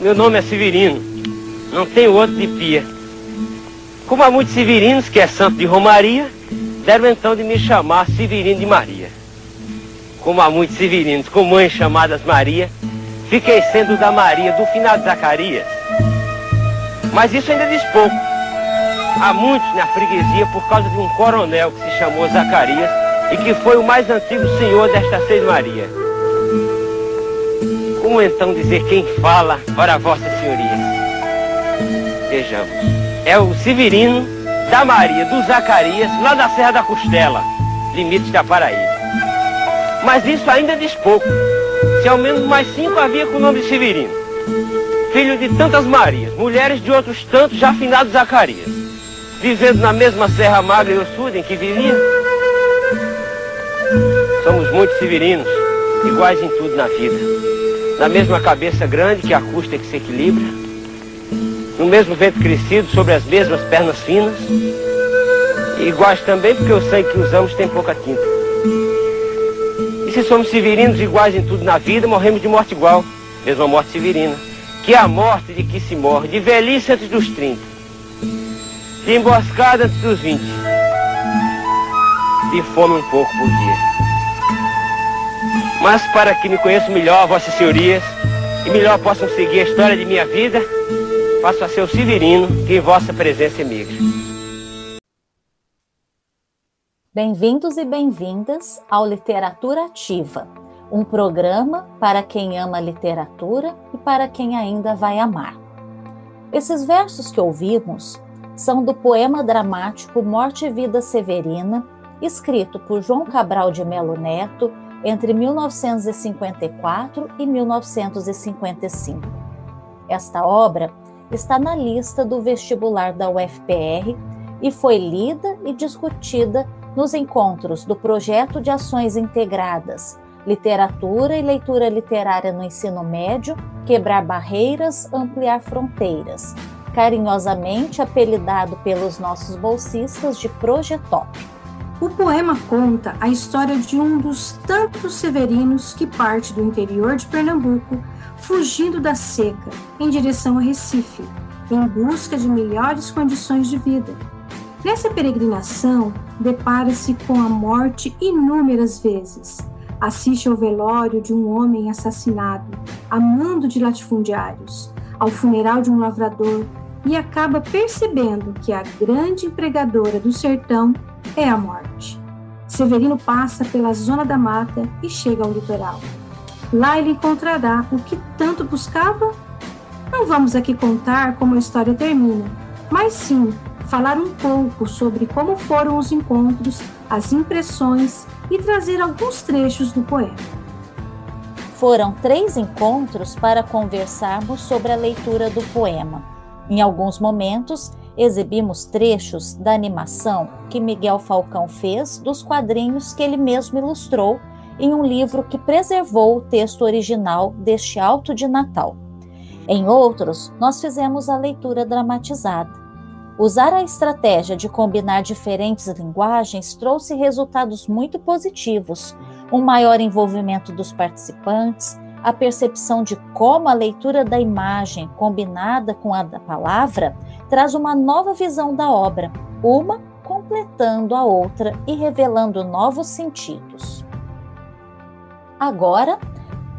Meu nome é Severino, não tenho outro de pia. Como há muitos severinos, que é santo de Romaria, deram então de me chamar Severino de Maria. Como há muitos severinos com mães chamadas Maria, fiquei sendo da Maria do final de Zacarias. Mas isso ainda diz pouco. Há muitos na freguesia por causa de um coronel que se chamou Zacarias e que foi o mais antigo senhor desta Seis Maria. Como então dizer quem fala para Vossa Senhoria? Vejamos. É o Severino da Maria do Zacarias, lá da Serra da Costela, limites da Paraíba. Mas isso ainda diz pouco. Se ao menos mais cinco havia com o nome de Severino. Filho de tantas Marias, mulheres de outros tantos já finados Zacarias. Vivendo na mesma Serra Magra e Ossuda em que vivia. Somos muitos severinos, iguais em tudo na vida. Na mesma cabeça grande que a custa que se equilibra. No mesmo vento crescido, sobre as mesmas pernas finas. E iguais também porque o sangue que usamos tem pouca tinta. E se somos severinos iguais em tudo na vida, morremos de morte igual, mesmo a morte severina. Que é a morte de que se morre, de velhice antes dos 30, de emboscada antes dos 20, de fome um pouco por dia. Mas para que me conheçam melhor, vossas senhorias, e melhor possam seguir a história de minha vida, faço a seu Severino, que em vossa presença emigra. Bem-vindos e bem-vindas ao Literatura Ativa, um programa para quem ama literatura e para quem ainda vai amar. Esses versos que ouvimos são do poema dramático Morte e Vida Severina, escrito por João Cabral de Melo Neto entre 1954 e 1955. Esta obra está na lista do vestibular da UFPR e foi lida e discutida nos encontros do Projeto de Ações Integradas Literatura e Leitura Literária no Ensino Médio Quebrar Barreiras, Ampliar Fronteiras, carinhosamente apelidado pelos nossos bolsistas de Projetop. O poema conta a história de um dos tantos severinos que parte do interior de Pernambuco, fugindo da seca, em direção a Recife, em busca de melhores condições de vida. Nessa peregrinação, depara-se com a morte inúmeras vezes. Assiste ao velório de um homem assassinado, a mando de latifundiários, ao funeral de um lavrador e acaba percebendo que a grande empregadora do sertão é a morte. Severino passa pela zona da mata e chega ao litoral. Lá ele encontrará o que tanto buscava? Não vamos aqui contar como a história termina, mas sim falar um pouco sobre como foram os encontros, as impressões e trazer alguns trechos do poema. Foram três encontros para conversarmos sobre a leitura do poema. Em alguns momentos, exibimos trechos da animação que Miguel Falcão fez dos quadrinhos que ele mesmo ilustrou em um livro que preservou o texto original deste Alto de Natal. Em outros, nós fizemos a leitura dramatizada. Usar a estratégia de combinar diferentes linguagens trouxe resultados muito positivos, um maior envolvimento dos participantes, a percepção de como a leitura da imagem combinada com a da palavra traz uma nova visão da obra, uma completando a outra e revelando novos sentidos. Agora,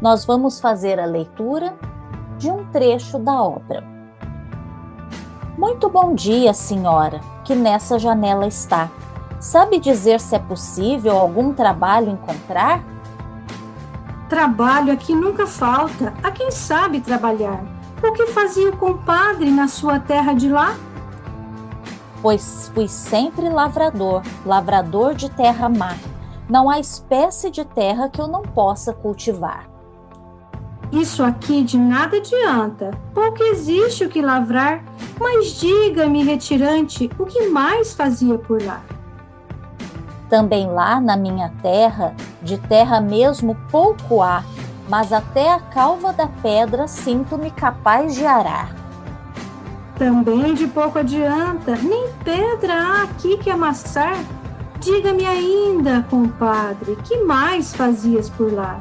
nós vamos fazer a leitura de um trecho da obra. Muito bom dia, senhora, que nessa janela está. Sabe dizer se é possível algum trabalho encontrar? Trabalho aqui nunca falta a quem sabe trabalhar. O que fazia o compadre na sua terra de lá? Pois fui sempre lavrador, lavrador de terra má. Não há espécie de terra que eu não possa cultivar. Isso aqui de nada adianta. Pouco existe o que lavrar, mas diga-me, retirante, o que mais fazia por lá? Também lá na minha terra, de terra mesmo pouco há, mas até a calva da pedra sinto-me capaz de arar. Também de pouco adianta, nem pedra há aqui que amassar. Diga-me ainda, compadre, que mais fazias por lá?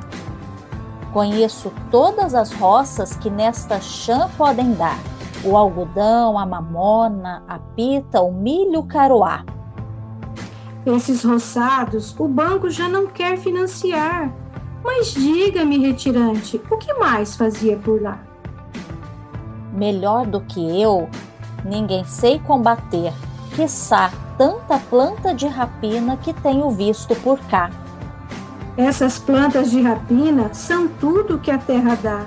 Conheço todas as roças que nesta chã podem dar: o algodão, a mamona, a pita, o milho, o caroá. Esses roçados o banco já não quer financiar. Mas diga-me, retirante, o que mais fazia por lá? Melhor do que eu, ninguém sei combater, quiçá tanta planta de rapina que tenho visto por cá. Essas plantas de rapina são tudo que a terra dá.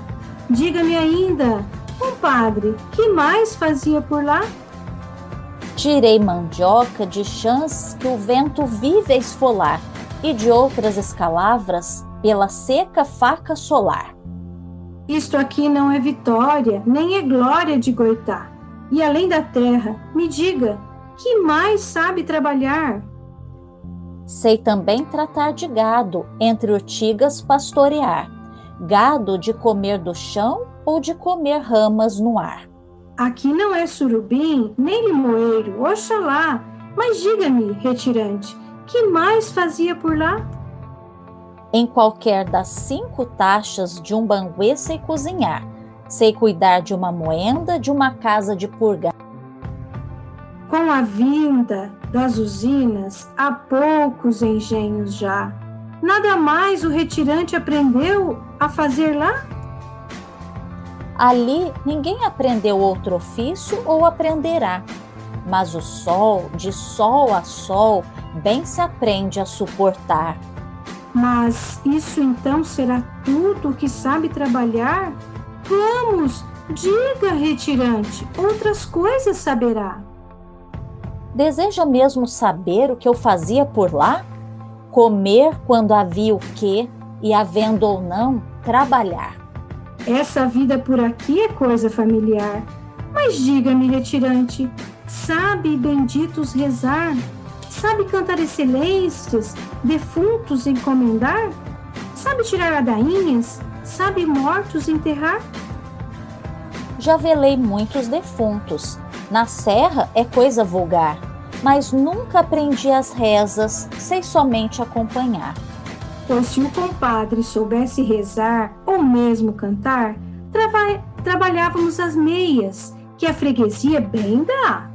Diga-me ainda, compadre, que mais fazia por lá? Tirei mandioca de chãs que o vento vive a esfolar e de outras escalavras pela seca faca solar. Isto aqui não é vitória, nem é glória de Goitá. E além da terra, me diga, que mais sabe trabalhar? Sei também tratar de gado, entre urtigas pastorear, gado de comer do chão ou de comer ramas no ar. Aqui não é surubim, nem limoeiro, oxalá. Mas diga-me, retirante, que mais fazia por lá? Em qualquer das cinco taxas de um banguê sei cozinhar, sei cuidar de uma moenda, de uma casa de purgar. Com a vinda das usinas, há poucos engenhos já. Nada mais o retirante aprendeu a fazer lá? Ali ninguém aprendeu outro ofício ou aprenderá, mas o sol, de sol a sol, bem se aprende a suportar. Mas isso então será tudo o que sabe trabalhar? Vamos, diga, retirante, outras coisas saberá. Deseja mesmo saber o que eu fazia por lá? Comer quando havia o que e, havendo ou não, trabalhar. Essa vida por aqui é coisa familiar. Mas diga-me, retirante, sabe benditos rezar? Sabe cantar excelências, defuntos encomendar? Sabe tirar ladainhas? Sabe mortos enterrar? Já velei muitos defuntos. Na serra é coisa vulgar, mas nunca aprendi as rezas, sei somente acompanhar. Pois se o compadre soubesse rezar ou mesmo cantar, trava trabalhávamos as meias, que a freguesia bem dá.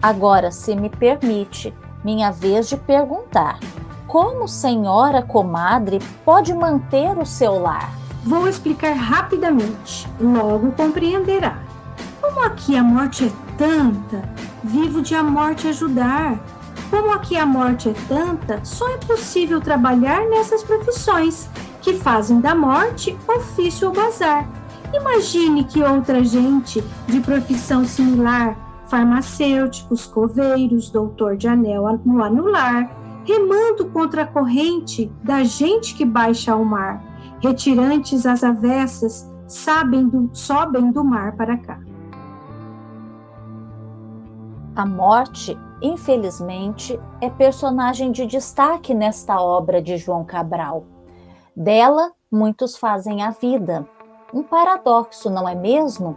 Agora, se me permite, minha vez de perguntar: como senhora comadre pode manter o seu lar? Vou explicar rapidamente, logo compreenderá. Como aqui a morte é tanta, vivo de a morte ajudar como aqui a morte é tanta, só é possível trabalhar nessas profissões que fazem da morte ofício ou bazar. Imagine que outra gente de profissão similar, farmacêuticos, coveiros, doutor de anel no anular, remando contra a corrente da gente que baixa ao mar, retirantes às avessas, sabem do, sobem do mar para cá. A morte infelizmente, é personagem de destaque nesta obra de João Cabral. Dela, muitos fazem a vida. Um paradoxo, não é mesmo?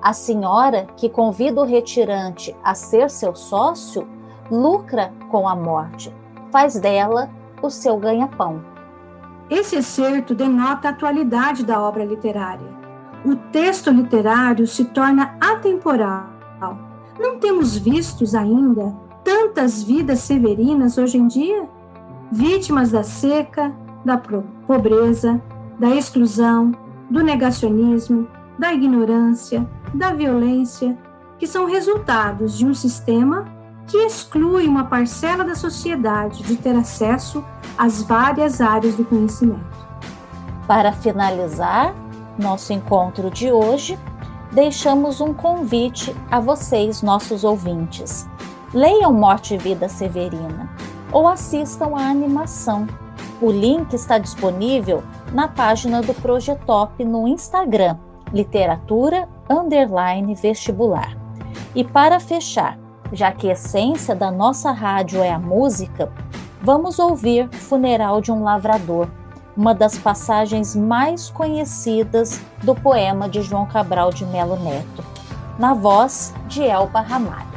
A senhora que convida o retirante a ser seu sócio lucra com a morte, faz dela o seu ganha-pão. Esse excerto denota a atualidade da obra literária. O texto literário se torna atemporal não temos vistos ainda tantas vidas severinas hoje em dia? Vítimas da seca, da pobreza, da exclusão, do negacionismo, da ignorância, da violência, que são resultados de um sistema que exclui uma parcela da sociedade de ter acesso às várias áreas do conhecimento. Para finalizar nosso encontro de hoje, deixamos um convite a vocês, nossos ouvintes. Leiam Morte e Vida Severina ou assistam à animação. O link está disponível na página do Projetop no Instagram, literatura underline vestibular. E para fechar, já que a essência da nossa rádio é a música, vamos ouvir Funeral de um Lavrador, uma das passagens mais conhecidas do poema de João Cabral de Melo Neto. na voz de Elba Ramalho.